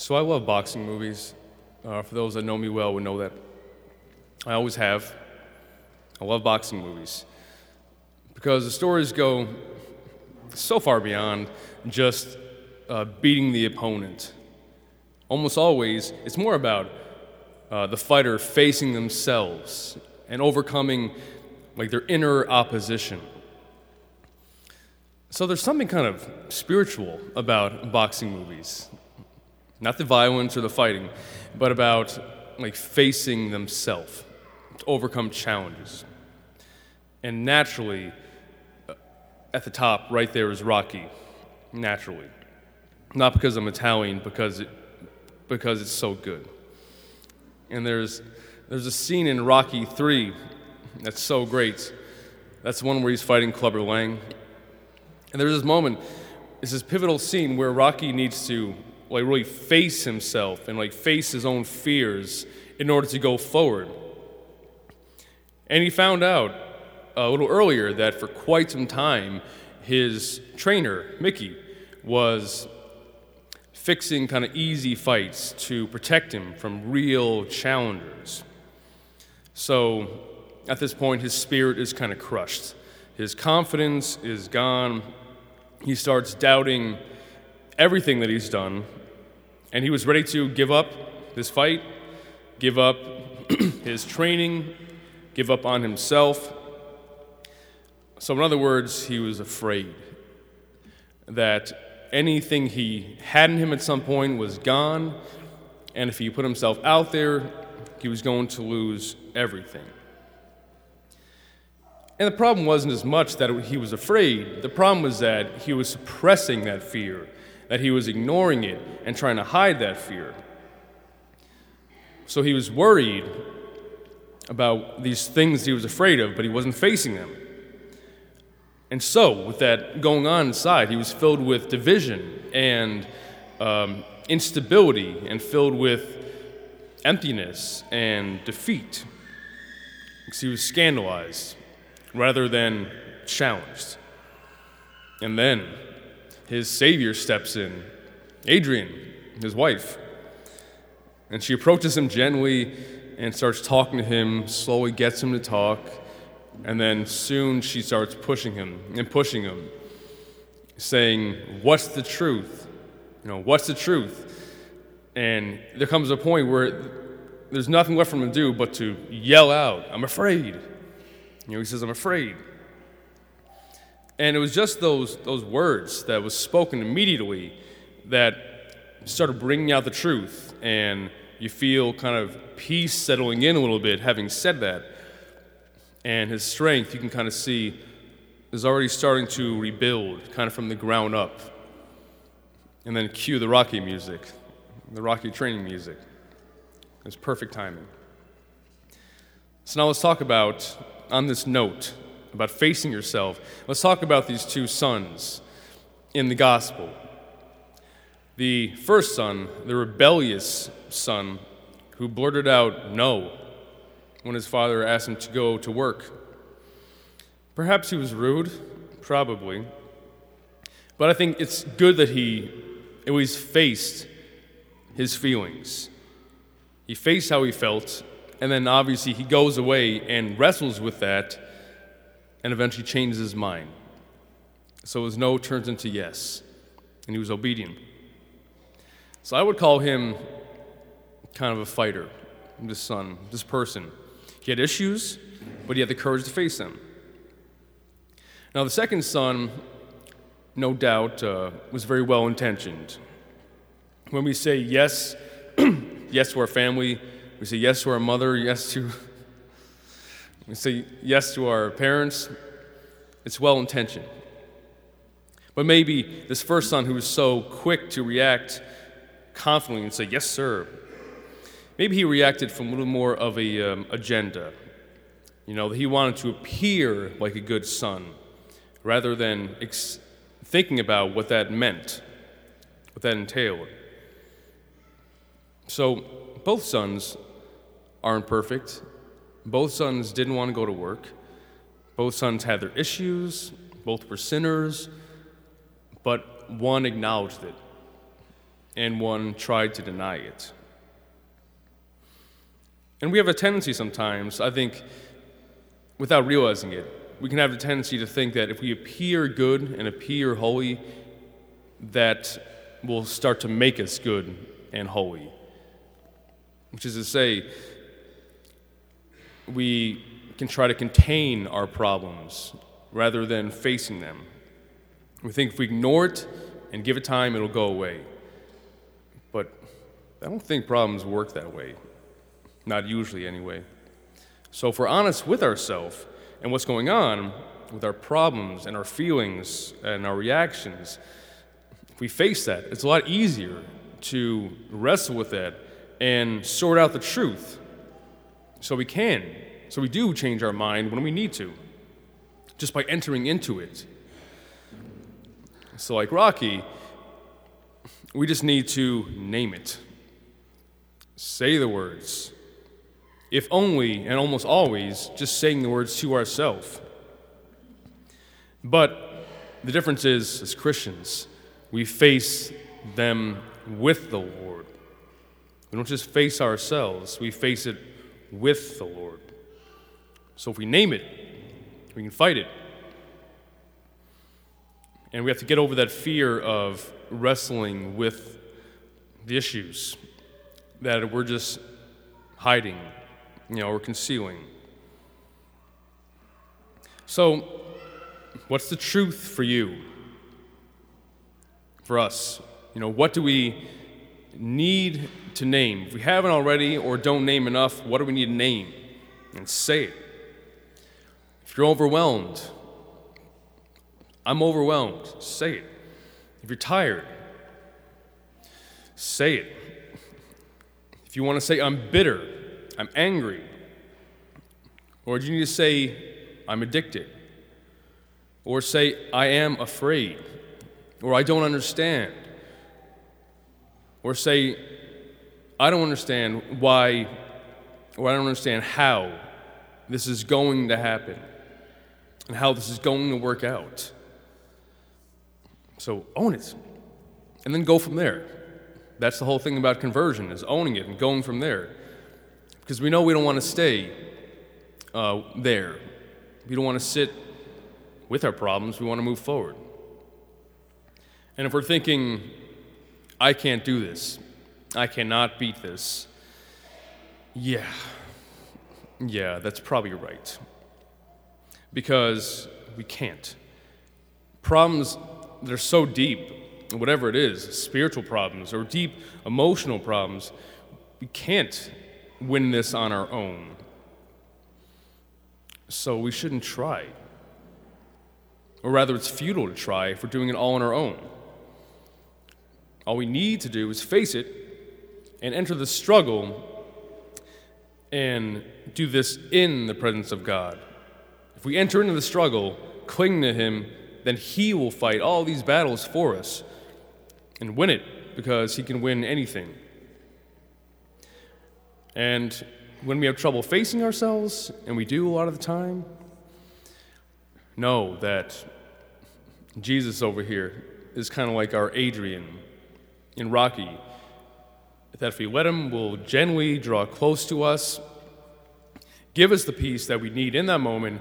So I love boxing movies. Uh, for those that know me well would know that I always have. I love boxing movies because the stories go so far beyond just uh, beating the opponent. Almost always, it's more about uh, the fighter facing themselves and overcoming like their inner opposition. So there's something kind of spiritual about boxing movies. Not the violence or the fighting, but about like facing themselves to overcome challenges. And naturally, uh, at the top, right there is Rocky. Naturally. Not because I'm Italian, because, it, because it's so good. And there's, there's a scene in Rocky 3 that's so great. That's one where he's fighting Clubber Lang. And there's this moment, it's this pivotal scene where Rocky needs to like really face himself and like face his own fears in order to go forward. And he found out a little earlier that for quite some time his trainer, Mickey, was fixing kind of easy fights to protect him from real challengers. So at this point, his spirit is kind of crushed. His confidence is gone. He starts doubting everything that he's done, and he was ready to give up this fight, give up his training, give up on himself. So, in other words, he was afraid that anything he had in him at some point was gone, and if he put himself out there, he was going to lose everything. And the problem wasn't as much that he was afraid, the problem was that he was suppressing that fear, that he was ignoring it and trying to hide that fear. So he was worried about these things he was afraid of, but he wasn't facing them. And so, with that going on inside, he was filled with division and um, instability and filled with emptiness and defeat because he was scandalized rather than challenged. And then his Savior steps in, Adrian, his wife. And she approaches him gently and starts talking to him, slowly gets him to talk. And then soon she starts pushing him and pushing him, saying, What's the truth? You know, what's the truth? And there comes a point where there's nothing left for him to do but to yell out, I'm afraid. You know, he says, I'm afraid. And it was just those, those words that was spoken immediately that started bringing out the truth. And you feel kind of peace settling in a little bit having said that. And his strength, you can kind of see, is already starting to rebuild kind of from the ground up. And then cue the Rocky music, the Rocky training music. It's perfect timing. So now let's talk about on this note about facing yourself, let's talk about these two sons in the gospel. The first son, the rebellious son, who blurted out no when his father asked him to go to work. Perhaps he was rude, probably. But I think it's good that he always faced his feelings. He faced how he felt, and then obviously he goes away and wrestles with that and eventually changes his mind. So his no turns into yes, and he was obedient. So I would call him kind of a fighter, this son, this person. He had issues, but he had the courage to face them. Now, the second son, no doubt, uh, was very well intentioned. When we say yes, yes to our family, we say yes to our mother, yes to we say yes to our parents. It's well intentioned. But maybe this first son who was so quick to react confidently and say, Yes, sir, maybe he reacted from a little more of a um, agenda. You know, he wanted to appear like a good son rather than ex- thinking about what that meant, what that entailed. So both sons aren't perfect. Both sons didn't want to go to work. Both sons had their issues. Both were sinners. But one acknowledged it and one tried to deny it. And we have a tendency sometimes, I think, without realizing it, we can have a tendency to think that if we appear good and appear holy, that will start to make us good and holy. Which is to say, we can try to contain our problems rather than facing them. We think if we ignore it and give it time, it'll go away. But I don't think problems work that way. Not usually, anyway. So if we're honest with ourselves and what's going on with our problems and our feelings and our reactions, if we face that, it's a lot easier to wrestle with that and sort out the truth so we can, so we do change our mind when we need to, just by entering into it. So, like Rocky, we just need to name it, say the words. If only, and almost always, just saying the words to ourselves. But the difference is, as Christians, we face them with the Lord. We don't just face ourselves, we face it with the Lord. So if we name it, we can fight it. And we have to get over that fear of wrestling with the issues that we're just hiding, you know, or concealing. So, what's the truth for you? For us? You know, what do we need to name? If we haven't already or don't name enough, what do we need to name? And say it. If you're overwhelmed, I'm overwhelmed, say it. If you're tired, say it. If you want to say, I'm bitter, I'm angry, or do you need to say, I'm addicted? Or say, I am afraid, or I don't understand, or say, I don't understand why, or I don't understand how this is going to happen and how this is going to work out. So own it and then go from there. That's the whole thing about conversion is owning it and going from there. Because we know we don't want to stay uh, there. We don't want to sit with our problems. We want to move forward. And if we're thinking, I can't do this, I cannot beat this, yeah, yeah, that's probably right. Because we can't. Problems that are so deep, whatever it is, spiritual problems or deep emotional problems, we can't win this on our own. So we shouldn't try. Or rather, it's futile to try if we're doing it all on our own. All we need to do is face it and enter the struggle and do this in the presence of God. If we enter into the struggle, cling to Him, then He will fight all these battles for us and win it because He can win anything. And when we have trouble facing ourselves, and we do a lot of the time, know that Jesus over here is kind of like our Adrian in Rocky. That if we let him, will gently draw close to us, give us the peace that we need in that moment,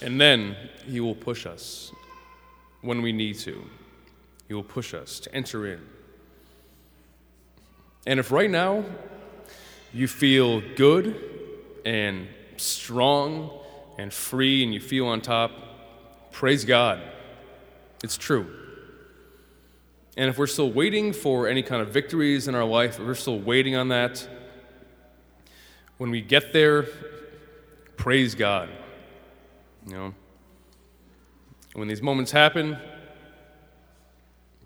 and then he will push us when we need to. He will push us to enter in. And if right now you feel good and strong and free and you feel on top, praise God. It's true. And if we're still waiting for any kind of victories in our life, if we're still waiting on that, when we get there, praise God. You know? When these moments happen,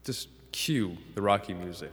just cue the Rocky music.